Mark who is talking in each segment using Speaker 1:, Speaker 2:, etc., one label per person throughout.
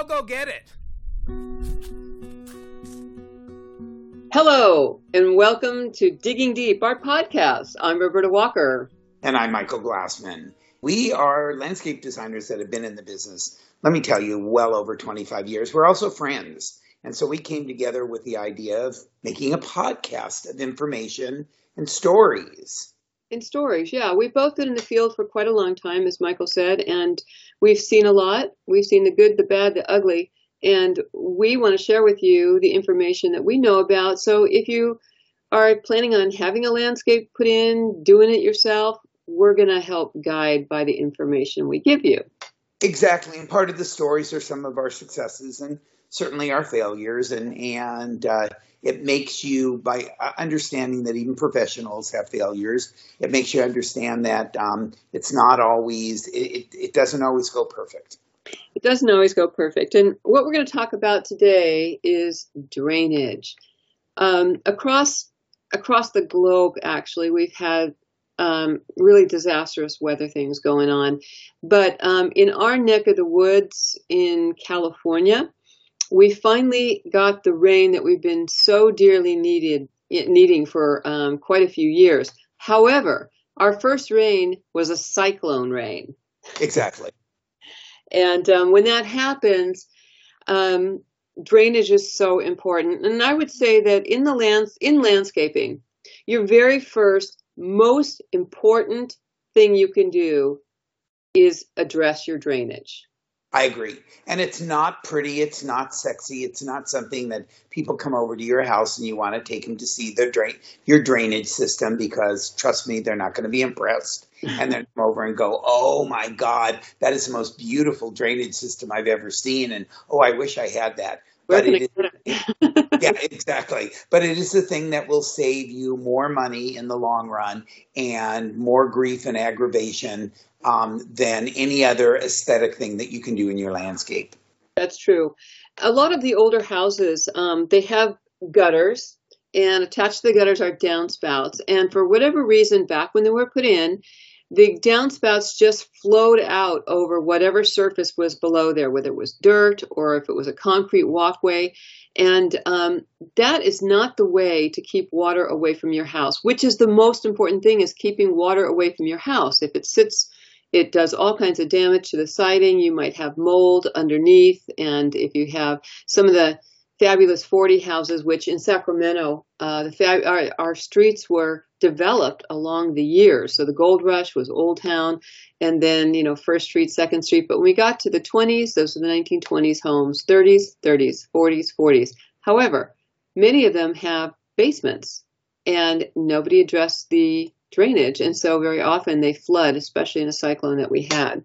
Speaker 1: all go get it.
Speaker 2: Hello, and welcome to Digging Deep, our podcast. I'm Roberta Walker.
Speaker 3: And I'm Michael Glassman. We are landscape designers that have been in the business, let me tell you, well over 25 years. We're also friends. And so we came together with the idea of making a podcast of information and stories.
Speaker 2: In stories, yeah. We've both been in the field for quite a long time, as Michael said, and we've seen a lot. We've seen the good, the bad, the ugly, and we want to share with you the information that we know about. So if you are planning on having a landscape put in, doing it yourself, we're going to help guide by the information we give you.
Speaker 3: Exactly. And part of the stories are some of our successes and certainly our failures. And, and, uh, it makes you, by understanding that even professionals have failures, it makes you understand that um, it's not always, it, it doesn't always go perfect.
Speaker 2: It doesn't always go perfect. And what we're going to talk about today is drainage. Um, across across the globe, actually, we've had um, really disastrous weather things going on. But um, in our neck of the woods in California, we finally got the rain that we've been so dearly needed needing for um, quite a few years. However, our first rain was a cyclone rain.
Speaker 3: Exactly.
Speaker 2: and um, when that happens, um, drainage is so important. And I would say that in the lands in landscaping, your very first most important thing you can do is address your drainage.
Speaker 3: I agree. And it's not pretty. It's not sexy. It's not something that people come over to your house and you want to take them to see their drain, your drainage system because trust me, they're not going to be impressed. and then come over and go, oh my God, that is the most beautiful drainage system I've ever seen. And oh, I wish I had that. But it is, yeah, exactly. But it is the thing that will save you more money in the long run and more grief and aggravation um, than any other aesthetic thing that you can do in your landscape.
Speaker 2: That's true. A lot of the older houses, um, they have gutters, and attached to the gutters are downspouts. And for whatever reason, back when they were put in, the downspouts just flowed out over whatever surface was below there, whether it was dirt or if it was a concrete walkway. And um, that is not the way to keep water away from your house, which is the most important thing is keeping water away from your house. If it sits it does all kinds of damage to the siding. You might have mold underneath. And if you have some of the fabulous 40 houses, which in Sacramento, uh, the fab- our, our, streets were developed along the years. So the gold rush was Old Town and then, you know, First Street, Second Street. But when we got to the 20s, those were the 1920s homes, 30s, 30s, 40s, 40s. However, many of them have basements and nobody addressed the drainage. And so very often they flood, especially in a cyclone that we had.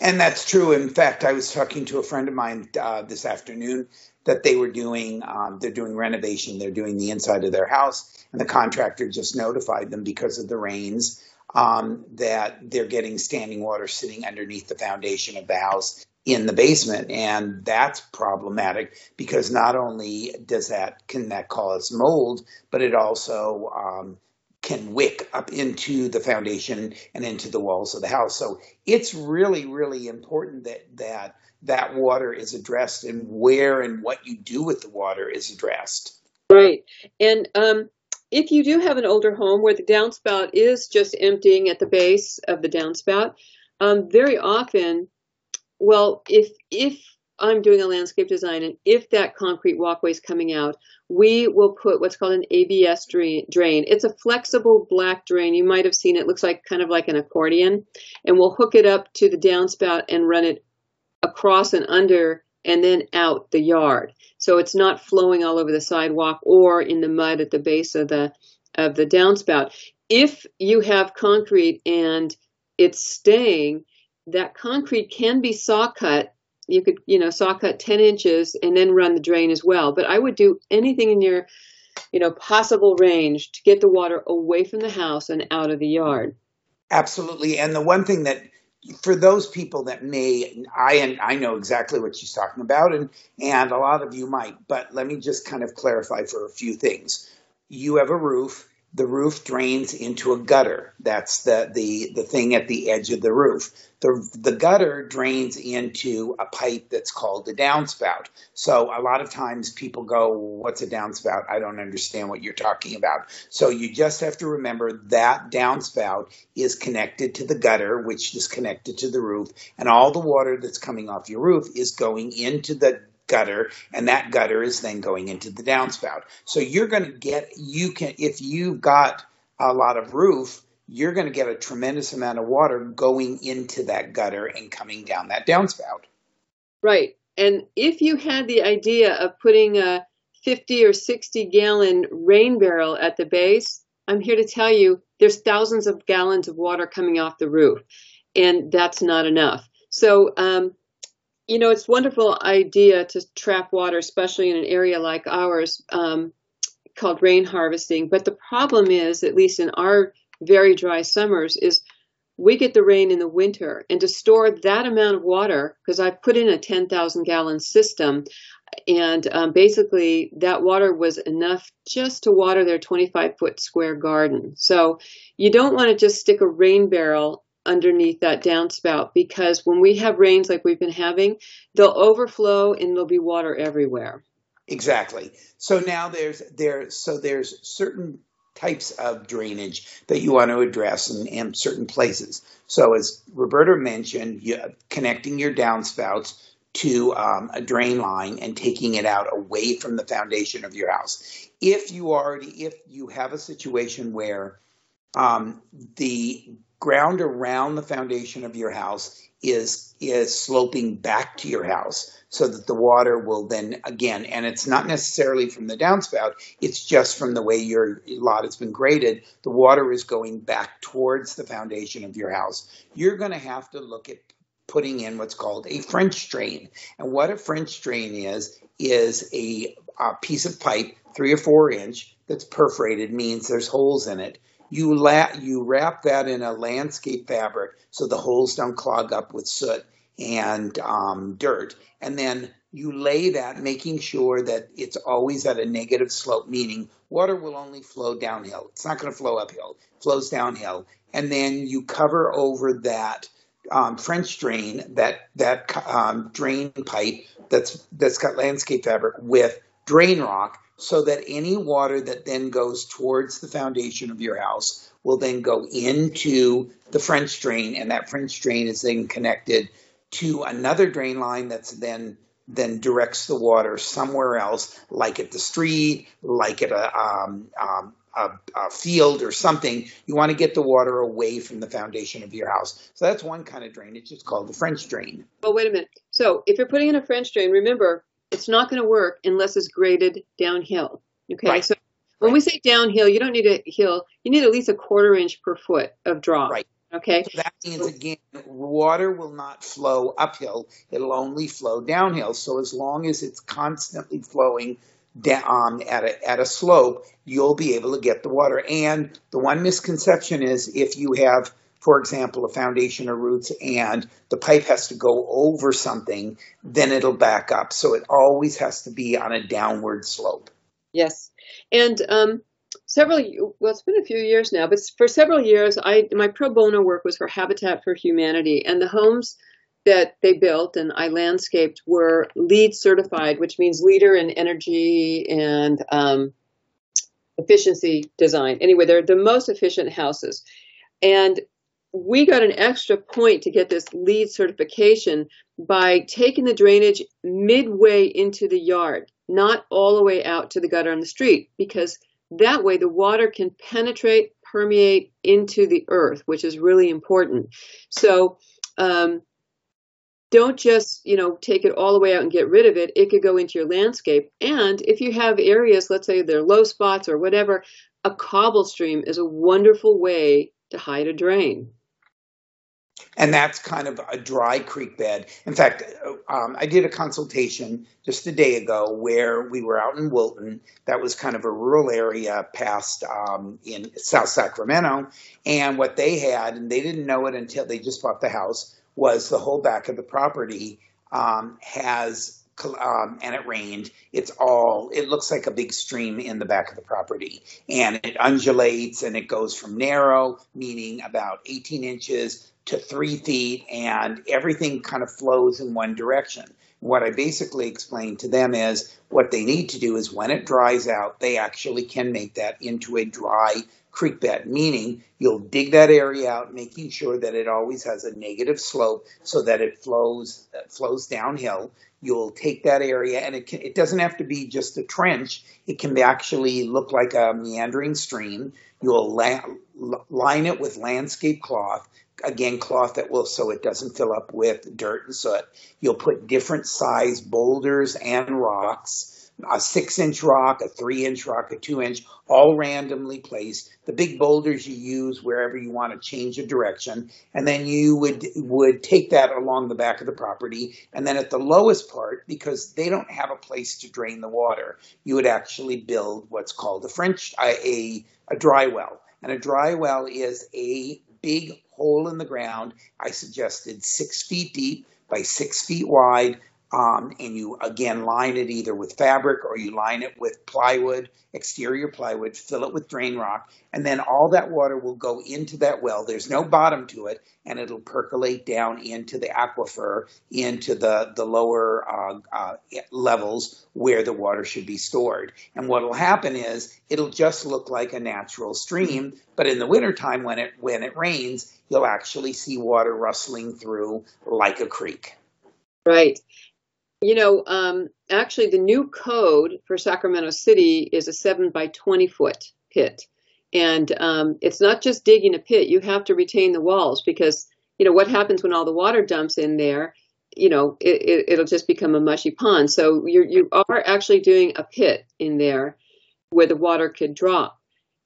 Speaker 3: And that's true. In fact, I was talking to a friend of mine uh, this afternoon that they were doing, um, they're doing renovation, they're doing the inside of their house, and the contractor just notified them because of the rains um, that they're getting standing water sitting underneath the foundation of the house in the basement and that's problematic because not only does that can that cause mold but it also um, can wick up into the foundation and into the walls of the house. So it's really, really important that that that water is addressed and where and what you do with the water is addressed.
Speaker 2: Right. And um, if you do have an older home where the downspout is just emptying at the base of the downspout, um, very often, well, if if I'm doing a landscape design, and if that concrete walkway is coming out, we will put what's called an ABS drain. It's a flexible black drain. You might have seen it. it looks like kind of like an accordion, and we'll hook it up to the downspout and run it across and under and then out the yard. So it's not flowing all over the sidewalk or in the mud at the base of the of the downspout. If you have concrete and it's staying, that concrete can be saw cut you could, you know, saw cut 10 inches and then run the drain as well. But I would do anything in your, you know, possible range to get the water away from the house and out of the yard.
Speaker 3: Absolutely. And the one thing that for those people that may I and I know exactly what she's talking about and and a lot of you might, but let me just kind of clarify for a few things. You have a roof the roof drains into a gutter. That's the, the, the thing at the edge of the roof. The, the gutter drains into a pipe that's called a downspout. So a lot of times people go, what's a downspout? I don't understand what you're talking about. So you just have to remember that downspout is connected to the gutter, which is connected to the roof, and all the water that's coming off your roof is going into the gutter and that gutter is then going into the downspout. So you're going to get, you can, if you've got a lot of roof, you're going to get a tremendous amount of water going into that gutter and coming down that downspout.
Speaker 2: Right. And if you had the idea of putting a 50 or 60 gallon rain barrel at the base, I'm here to tell you there's thousands of gallons of water coming off the roof, and that's not enough. So, um, you know, it's wonderful idea to trap water, especially in an area like ours um, called rain harvesting. But the problem is, at least in our very dry summers, is we get the rain in the winter, and to store that amount of water, because I put in a 10,000 gallon system, and um, basically that water was enough just to water their 25 foot square garden. So you don't want to just stick a rain barrel underneath that downspout because when we have rains like we've been having, they'll overflow and there'll be water everywhere.
Speaker 3: Exactly. So now there's there so there's certain types of drainage that you want to address in, in certain places. So as Roberta mentioned, you, connecting your downspouts to um, a drain line and taking it out away from the foundation of your house. If you already if you have a situation where um, the ground around the foundation of your house is is sloping back to your house so that the water will then again and it's not necessarily from the downspout it's just from the way your lot has been graded the water is going back towards the foundation of your house. You're going to have to look at putting in what's called a french drain. And what a french drain is is a, a piece of pipe three or four inch that's perforated means there's holes in it you, la- you wrap that in a landscape fabric so the holes don't clog up with soot and um, dirt. And then you lay that, making sure that it's always at a negative slope, meaning water will only flow downhill. It's not going to flow uphill, it flows downhill. And then you cover over that um, French drain, that that um, drain pipe that's that's got landscape fabric with drain rock so that any water that then goes towards the foundation of your house will then go into the French drain, and that French drain is then connected to another drain line that's then then directs the water somewhere else, like at the street, like at a, um, um, a, a, field or something. You want to get the water away from the foundation of your house. So that's one kind of drain. It's just called the French drain.
Speaker 2: Well, wait a minute. So if you're putting in a French drain, remember it's not going to work unless it's graded downhill. Okay,
Speaker 3: right.
Speaker 2: so when we say downhill, you don't need a hill. You need at least a quarter inch per foot of drop.
Speaker 3: Right.
Speaker 2: Okay.
Speaker 3: So that means again, water will not flow uphill; it'll only flow downhill. So as long as it's constantly flowing down um, at a at a slope, you'll be able to get the water. And the one misconception is if you have for example, a foundation or roots and the pipe has to go over something, then it'll back up. So it always has to be on a downward slope.
Speaker 2: Yes. And um, several, well, it's been a few years now, but for several years, I my pro bono work was for Habitat for Humanity, and the homes that they built and I landscaped were LEED certified, which means leader in energy and um, efficiency design. Anyway, they're the most efficient houses. And we got an extra point to get this LEED certification by taking the drainage midway into the yard, not all the way out to the gutter on the street, because that way the water can penetrate, permeate into the earth, which is really important. So, um, don't just you know take it all the way out and get rid of it. It could go into your landscape. And if you have areas let's say they're low spots or whatever a cobble stream is a wonderful way to hide a drain
Speaker 3: and that's kind of a dry creek bed. In fact, um, I did a consultation just a day ago where we were out in Wilton. That was kind of a rural area past um, in South Sacramento. And what they had, and they didn't know it until they just bought the house, was the whole back of the property um, has um, and it rained, it's all, it looks like a big stream in the back of the property. And it undulates and it goes from narrow, meaning about 18 inches, to three feet, and everything kind of flows in one direction. What I basically explained to them is what they need to do is when it dries out, they actually can make that into a dry creek bed, meaning you'll dig that area out, making sure that it always has a negative slope so that it flows flows downhill. You'll take that area, and it can, it doesn't have to be just a trench. It can actually look like a meandering stream. You'll la- line it with landscape cloth again cloth that will so it doesn't fill up with dirt and soot. You'll put different size boulders and rocks, a six inch rock, a three inch rock, a two inch, all randomly placed. The big boulders you use wherever you want to change a direction, and then you would would take that along the back of the property, and then at the lowest part, because they don't have a place to drain the water, you would actually build what's called a French a a dry well. And a dry well is a big hole in the ground. I suggested six feet deep by six feet wide. Um, and you again line it either with fabric or you line it with plywood, exterior plywood, fill it with drain rock, and then all that water will go into that well. There's no bottom to it, and it'll percolate down into the aquifer, into the, the lower uh, uh, levels where the water should be stored. And what will happen is it'll just look like a natural stream, but in the wintertime when it when it rains, you'll actually see water rustling through like a creek.
Speaker 2: Right. You know, um, actually, the new code for Sacramento City is a seven by 20 foot pit. And um, it's not just digging a pit, you have to retain the walls because, you know, what happens when all the water dumps in there? You know, it, will it, just become a mushy pond. So you you are actually doing a pit in there where the water could drop.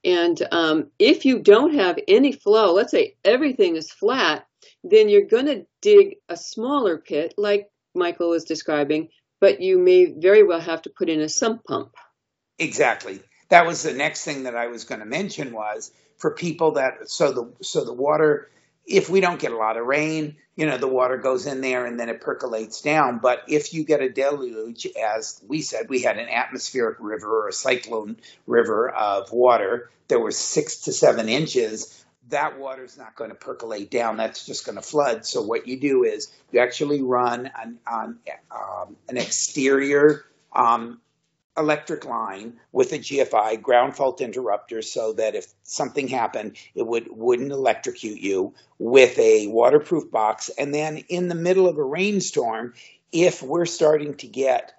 Speaker 2: And um, if you don't have any flow, let's say everything is flat, then you're going to dig a smaller pit like Michael was describing, but you may very well have to put in a sump pump.
Speaker 3: Exactly. That was the next thing that I was going to mention was for people that so the so the water if we don't get a lot of rain, you know, the water goes in there and then it percolates down. But if you get a deluge, as we said, we had an atmospheric river or a cyclone river of water, there was six to seven inches that water is not going to percolate down. That's just going to flood. So what you do is you actually run an, on, um, an exterior um, electric line with a GFI ground fault interrupter so that if something happened, it would, wouldn't electrocute you with a waterproof box. And then in the middle of a rainstorm, if we're starting to get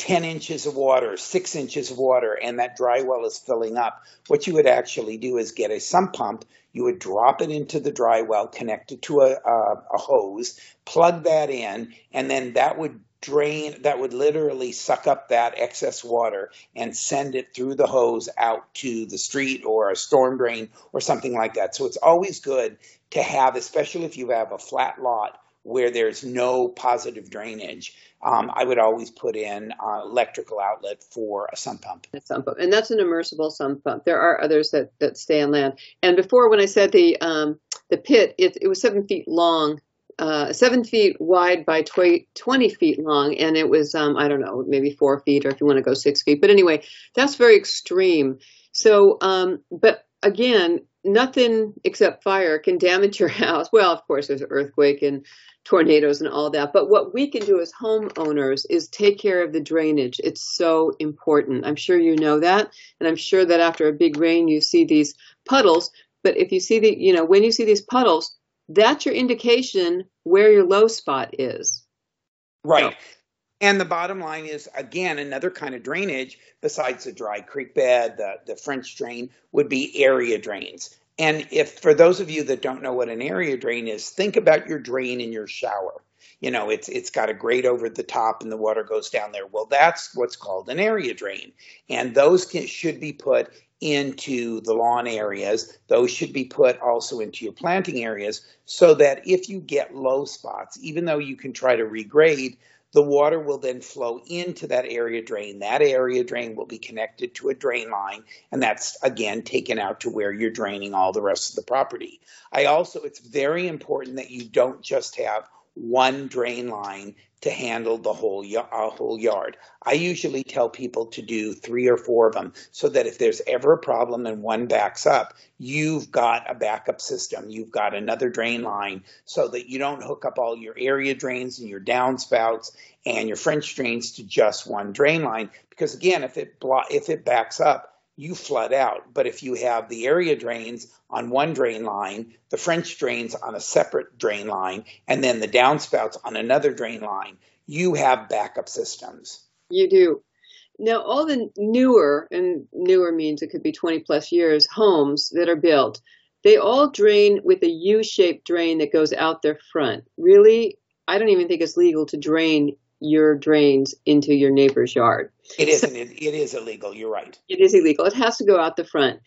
Speaker 3: 10 inches of water, six inches of water, and that dry well is filling up, what you would actually do is get a sump pump. You would drop it into the dry well, connect it to a, a, a hose, plug that in, and then that would drain, that would literally suck up that excess water and send it through the hose out to the street or a storm drain or something like that. So it's always good to have, especially if you have a flat lot where there's no positive drainage, um, I would always put in uh, electrical outlet for a sump pump.
Speaker 2: A sump pump, and that's an immersible sump pump. There are others that, that stay on land. And before, when I said the um, the pit, it, it was seven feet long, uh, seven feet wide by tw- 20 feet long, and it was um, I don't know, maybe four feet, or if you want to go six feet. But anyway, that's very extreme. So, um, but again, nothing except fire can damage your house. Well, of course, there's an earthquake and tornadoes and all that. But what we can do as homeowners is take care of the drainage. It's so important. I'm sure you know that. And I'm sure that after a big rain, you see these puddles. But if you see the, you know, when you see these puddles, that's your indication where your low spot is.
Speaker 3: Right. And the bottom line is, again, another kind of drainage besides the dry creek bed, the, the French drain, would be area drains. And if for those of you that don't know what an area drain is, think about your drain in your shower. You know, it's it's got a grate over the top and the water goes down there. Well, that's what's called an area drain. And those can, should be put into the lawn areas. Those should be put also into your planting areas so that if you get low spots, even though you can try to regrade, the water will then flow into that area drain. That area drain will be connected to a drain line, and that's again taken out to where you're draining all the rest of the property. I also, it's very important that you don't just have one drain line to handle the whole uh, whole yard. I usually tell people to do three or four of them so that if there's ever a problem and one backs up, you've got a backup system. You've got another drain line so that you don't hook up all your area drains and your downspouts and your French drains to just one drain line. Because again, if it blo- if it backs up, you flood out. But if you have the area drains on one drain line, the French drains on a separate drain line, and then the downspouts on another drain line, you have backup systems.
Speaker 2: You do. Now, all the newer, and newer means it could be 20 plus years, homes that are built, they all drain with a U shaped drain that goes out their front. Really, I don't even think it's legal to drain your drains into your neighbor's yard.
Speaker 3: It isn't. it, it is illegal. You're right.
Speaker 2: It is illegal. It has to go out the front.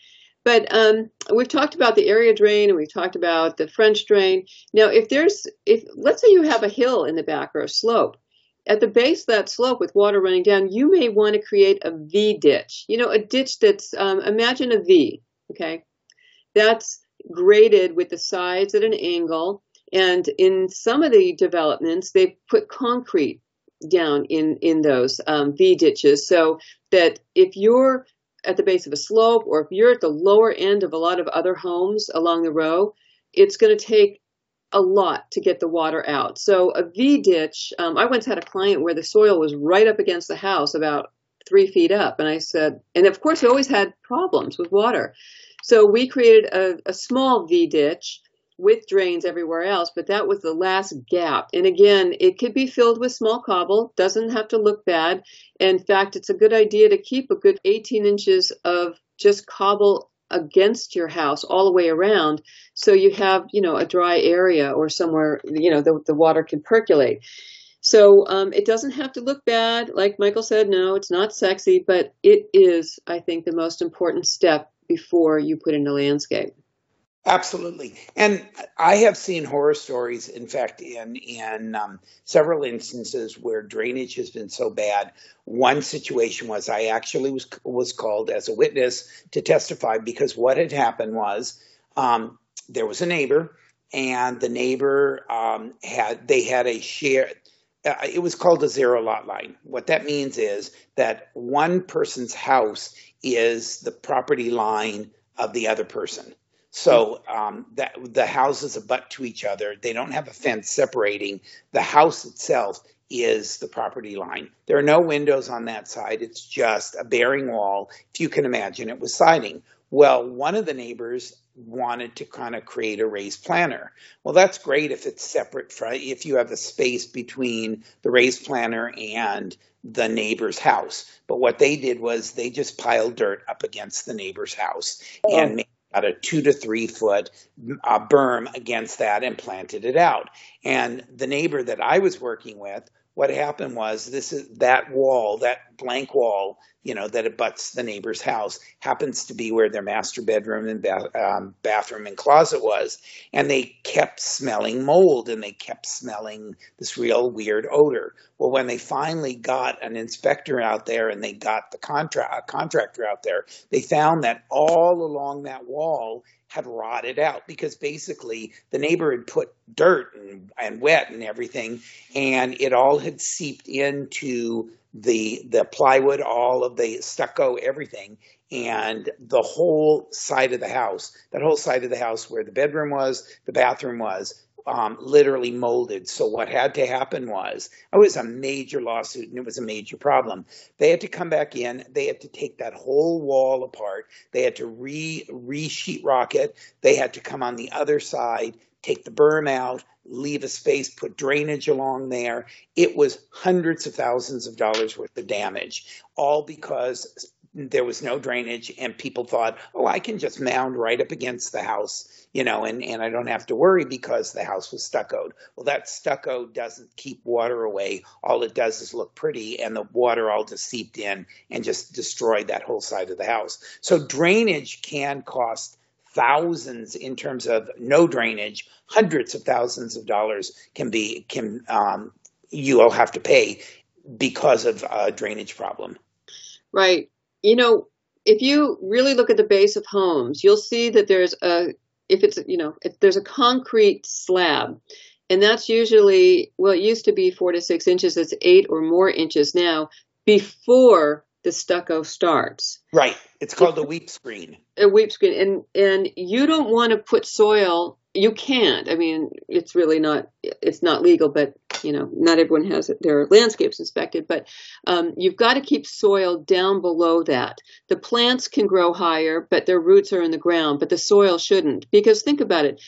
Speaker 2: But um, we've talked about the area drain and we've talked about the French drain. Now, if there's, if let's say you have a hill in the back or a slope, at the base of that slope with water running down, you may want to create a V ditch. You know, a ditch that's, um, imagine a V, okay? That's graded with the sides at an angle. And in some of the developments, they put concrete down in in those um, V ditches, so that if you're at the base of a slope or if you're at the lower end of a lot of other homes along the row, it's going to take a lot to get the water out. So a V ditch, um, I once had a client where the soil was right up against the house, about three feet up, and I said, and of course, we always had problems with water. So we created a, a small V ditch with drains everywhere else, but that was the last gap. And again, it could be filled with small cobble, doesn't have to look bad. In fact, it's a good idea to keep a good 18 inches of just cobble against your house all the way around so you have, you know, a dry area or somewhere, you know, the, the water can percolate. So um, it doesn't have to look bad. Like Michael said, no, it's not sexy, but it is, I think, the most important step before you put in a landscape.
Speaker 3: Absolutely, and I have seen horror stories. In fact, in in um, several instances where drainage has been so bad. One situation was I actually was was called as a witness to testify because what had happened was um, there was a neighbor, and the neighbor um, had they had a share. Uh, it was called a zero lot line. What that means is that one person's house is the property line of the other person. So um, that the houses abut to each other. They don't have a fence separating. The house itself is the property line. There are no windows on that side. It's just a bearing wall. If you can imagine it was siding. Well, one of the neighbors wanted to kind of create a raised planter. Well, that's great if it's separate from if you have a space between the raised planter and the neighbor's house. But what they did was they just piled dirt up against the neighbor's house oh. and made about a two to three foot uh, berm against that and planted it out. And the neighbor that I was working with what happened was this is that wall, that blank wall, you know, that abuts the neighbor's house happens to be where their master bedroom and um, bathroom and closet was. And they kept smelling mold and they kept smelling this real weird odor. Well, when they finally got an inspector out there and they got the contract, contractor out there, they found that all along that wall had rotted out because basically the neighbor had put dirt and, and wet and everything, and it all had seeped into the the plywood, all of the stucco, everything, and the whole side of the house, that whole side of the house where the bedroom was, the bathroom was, um, literally molded. So what had to happen was it was a major lawsuit and it was a major problem. They had to come back in. They had to take that whole wall apart. They had to re re sheetrock it. They had to come on the other side, take the berm out, leave a space, put drainage along there. It was hundreds of thousands of dollars worth of damage, all because there was no drainage and people thought, oh, I can just mound right up against the house, you know, and, and I don't have to worry because the house was stuccoed. Well, that stucco doesn't keep water away. All it does is look pretty and the water all just seeped in and just destroyed that whole side of the house. So drainage can cost thousands in terms of no drainage, hundreds of thousands of dollars can be, can, um, you will have to pay because of a drainage problem.
Speaker 2: Right you know, if you really look at the base of homes, you'll see that there's a, if it's, you know, if there's a concrete slab And that's usually, well, it used to be four to six inches. It's eight or more inches now before the stucco starts.
Speaker 3: Right. It's called a weep screen.
Speaker 2: A weep screen. And, and you don't want to put soil you can't. I mean, it's really not. It's not legal, but you know, not everyone has their landscapes inspected. But um, you've got to keep soil down below that. The plants can grow higher, but their roots are in the ground. But the soil shouldn't, because think about it.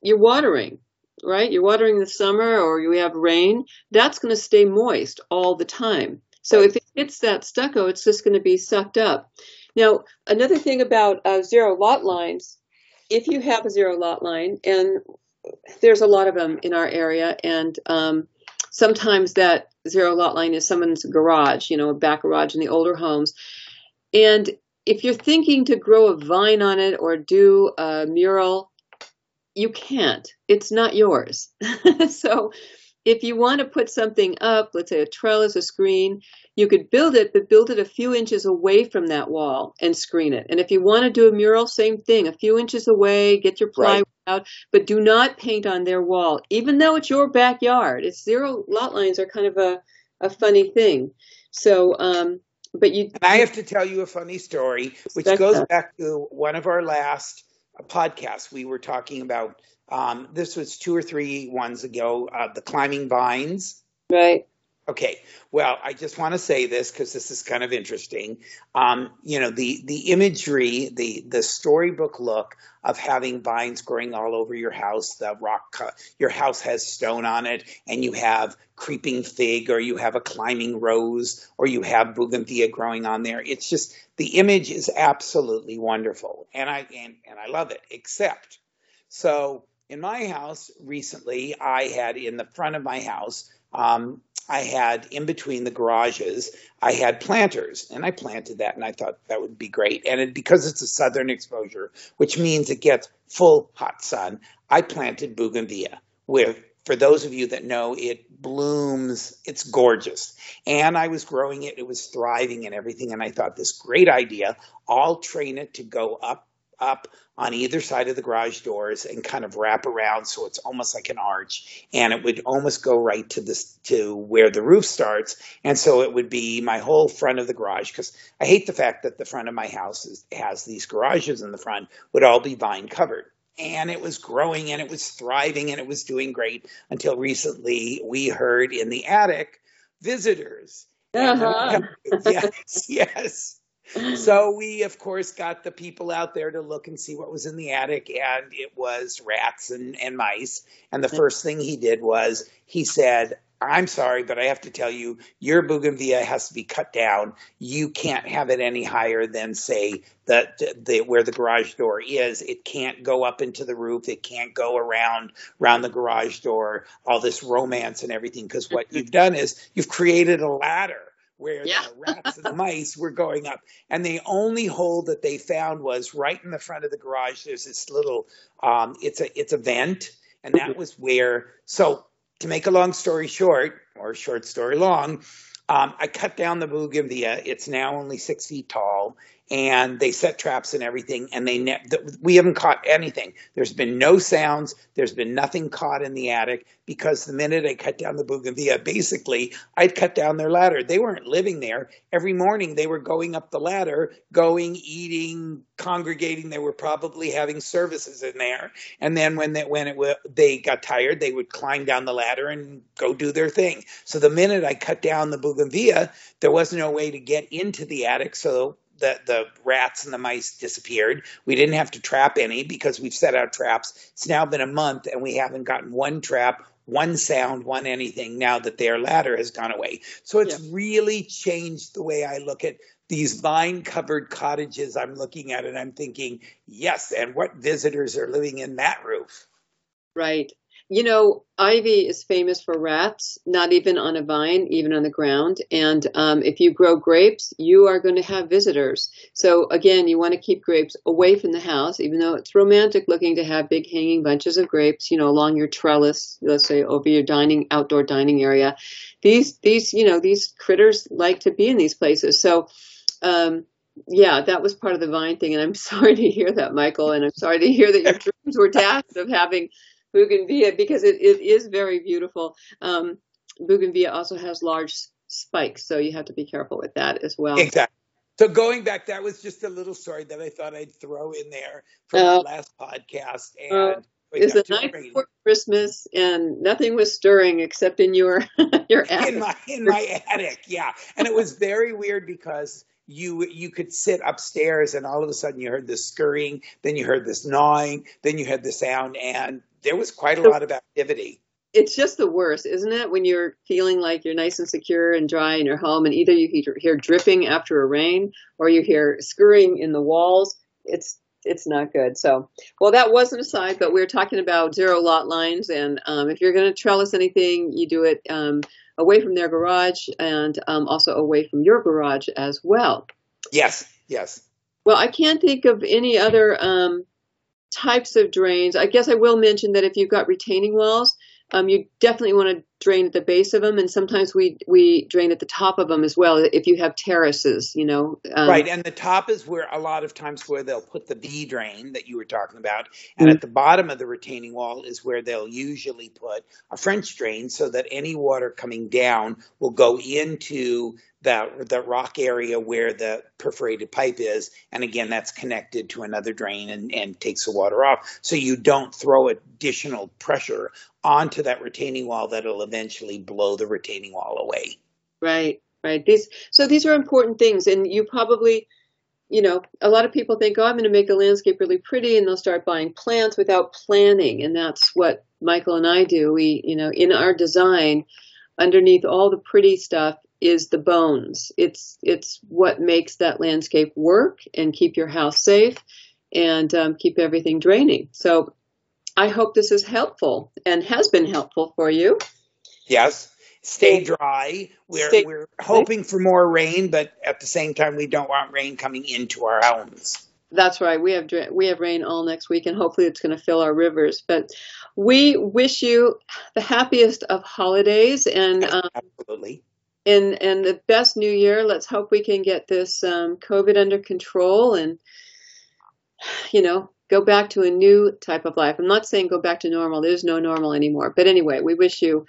Speaker 2: You're watering, right? You're watering in the summer, or you have rain. That's going to stay moist all the time. So if it hits that stucco, it's just going to be sucked up. Now, another thing about uh, zero lot lines if you have a zero lot line, and there's a lot of them in our area, and um, sometimes that zero lot line is someone's garage, you know, a back garage in the older homes. And if you're thinking to grow a vine on it or do a mural, you can't. It's not yours. so if you want to put something up, let's say a trellis, a screen, you could build it, but build it a few inches away from that wall and screen it. And if you want to do a mural, same thing, a few inches away, get your plywood right. out, but do not paint on their wall, even though it's your backyard. It's zero lot lines are kind of a, a funny thing. So, um, but you.
Speaker 3: And I have to tell you a funny story, which goes that. back to one of our last podcasts. We were talking about um, this was two or three ones ago. Uh, the climbing vines.
Speaker 2: Right.
Speaker 3: Okay. Well, I just want to say this because this is kind of interesting. Um, you know, the the imagery, the the storybook look of having vines growing all over your house. The rock, your house has stone on it, and you have creeping fig, or you have a climbing rose, or you have bougainvillea growing on there. It's just the image is absolutely wonderful, and I and, and I love it. Except, so in my house recently, I had in the front of my house, um, I had in between the garages, I had planters, and I planted that, and I thought that would be great. And it, because it's a southern exposure, which means it gets full hot sun, I planted bougainvillea. where for those of you that know, it blooms. It's gorgeous, and I was growing it. It was thriving and everything, and I thought this great idea. I'll train it to go up up on either side of the garage doors and kind of wrap around so it's almost like an arch. And it would almost go right to this to where the roof starts. And so it would be my whole front of the garage because i hate the fact that the front of my house is, has these garages in the front would all be vine covered. And it was growing and it was thriving and it was doing great until recently we heard in the attic visitors. Uh-huh. yes yes so we, of course, got the people out there to look and see what was in the attic, and it was rats and, and mice. And the first thing he did was he said, I'm sorry, but I have to tell you, your bougainvillea has to be cut down. You can't have it any higher than, say, the, the where the garage door is. It can't go up into the roof. It can't go around around the garage door. All this romance and everything, because what you've done is you've created a ladder where yeah. the rats and the mice were going up. And the only hole that they found was right in the front of the garage. There's this little, um, it's a it's a vent, and that was where. So to make a long story short, or short story long, um, I cut down the bougainvillea. It's now only six feet tall, and they set traps and everything and they ne- we haven't caught anything. There's been no sounds. There's been nothing caught in the attic because the minute i cut down the bougainvillea basically i'd cut down their ladder. They weren't living there. Every morning they were going up the ladder going eating congregating. They were probably having services in there. And then when they when it they got tired they would climb down the ladder and go do their thing. So the minute i cut down the bougainvillea there was no way to get into the attic. So the, the rats and the mice disappeared. We didn't have to trap any because we've set out traps. It's now been a month and we haven't gotten one trap, one sound, one anything now that their ladder has gone away. So it's yeah. really changed the way I look at these vine covered cottages. I'm looking at it, I'm thinking, yes, and what visitors are living in that roof?
Speaker 2: Right. You know, ivy is famous for rats, not even on a vine, even on the ground. And um, if you grow grapes, you are going to have visitors. So again, you want to keep grapes away from the house, even though it's romantic looking to have big hanging bunches of grapes, you know, along your trellis, let's say over your dining, outdoor dining area. These, these, you know, these critters like to be in these places. So, um, yeah, that was part of the vine thing. And I'm sorry to hear that, Michael. And I'm sorry to hear that your dreams were dashed of having bougainvillea because it, it is very beautiful. Um, bougainvillea also has large spikes, so you have to be careful with that as well.
Speaker 3: Exactly. So going back, that was just a little story that I thought I'd throw in there from uh, the last podcast. And uh,
Speaker 2: it's the night before Christmas, and nothing was stirring except in your your attic.
Speaker 3: In my in my attic, yeah. And it was very weird because you you could sit upstairs and all of a sudden you heard this scurrying, then you heard this gnawing, then you heard the sound, and there was quite a lot of activity
Speaker 2: it's just the worst, isn't it? When you're feeling like you're nice and secure and dry in your home, and either you hear dripping after a rain or you hear scurrying in the walls. It's it's not good. So, well, that was an aside, but we are talking about zero lot lines, and um, if you're going to trellis anything, you do it um, away from their garage and um, also away from your garage as well.
Speaker 3: Yes, yes.
Speaker 2: Well, I can't think of any other um, types of drains. I guess I will mention that if you've got retaining walls, um, you definitely want to drain at the base of them, and sometimes we we drain at the top of them as well if you have terraces, you know.
Speaker 3: Um, right, and the top is where a lot of times where they'll put the V drain that you were talking about, and mm-hmm. at the bottom of the retaining wall is where they'll usually put a French drain, so that any water coming down will go into that the rock area where the perforated pipe is, and again, that's connected to another drain and, and takes the water off. So you don't throw additional pressure onto that retaining wall that'll eventually blow the retaining wall away.
Speaker 2: Right, right. These so these are important things, and you probably you know, a lot of people think, oh, I'm going to make the landscape really pretty, and they'll start buying plants without planning. And that's what Michael and I do. We, you know, in our design, underneath all the pretty stuff is the bones. It's it's what makes that landscape work and keep your house safe and um, keep everything draining. So I hope this is helpful and has been helpful for you.
Speaker 3: Yes. Stay dry. We're Stay we're hoping for more rain, but at the same time, we don't want rain coming into our homes.
Speaker 2: That's right. We have we have rain all next week, and hopefully, it's going to fill our rivers. But we wish you the happiest of holidays, and
Speaker 3: um, absolutely
Speaker 2: and and the best new year. Let's hope we can get this um, COVID under control and you know go back to a new type of life. I'm not saying go back to normal. There's no normal anymore. But anyway, we wish you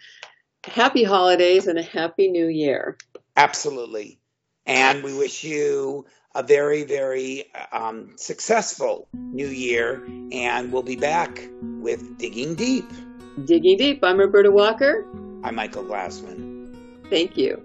Speaker 2: happy holidays and a happy new year.
Speaker 3: Absolutely, and we wish you a very very um, successful new year. And we'll be back with digging deep.
Speaker 2: Digging deep. I'm Roberta Walker.
Speaker 3: I'm Michael Glassman.
Speaker 2: Thank you.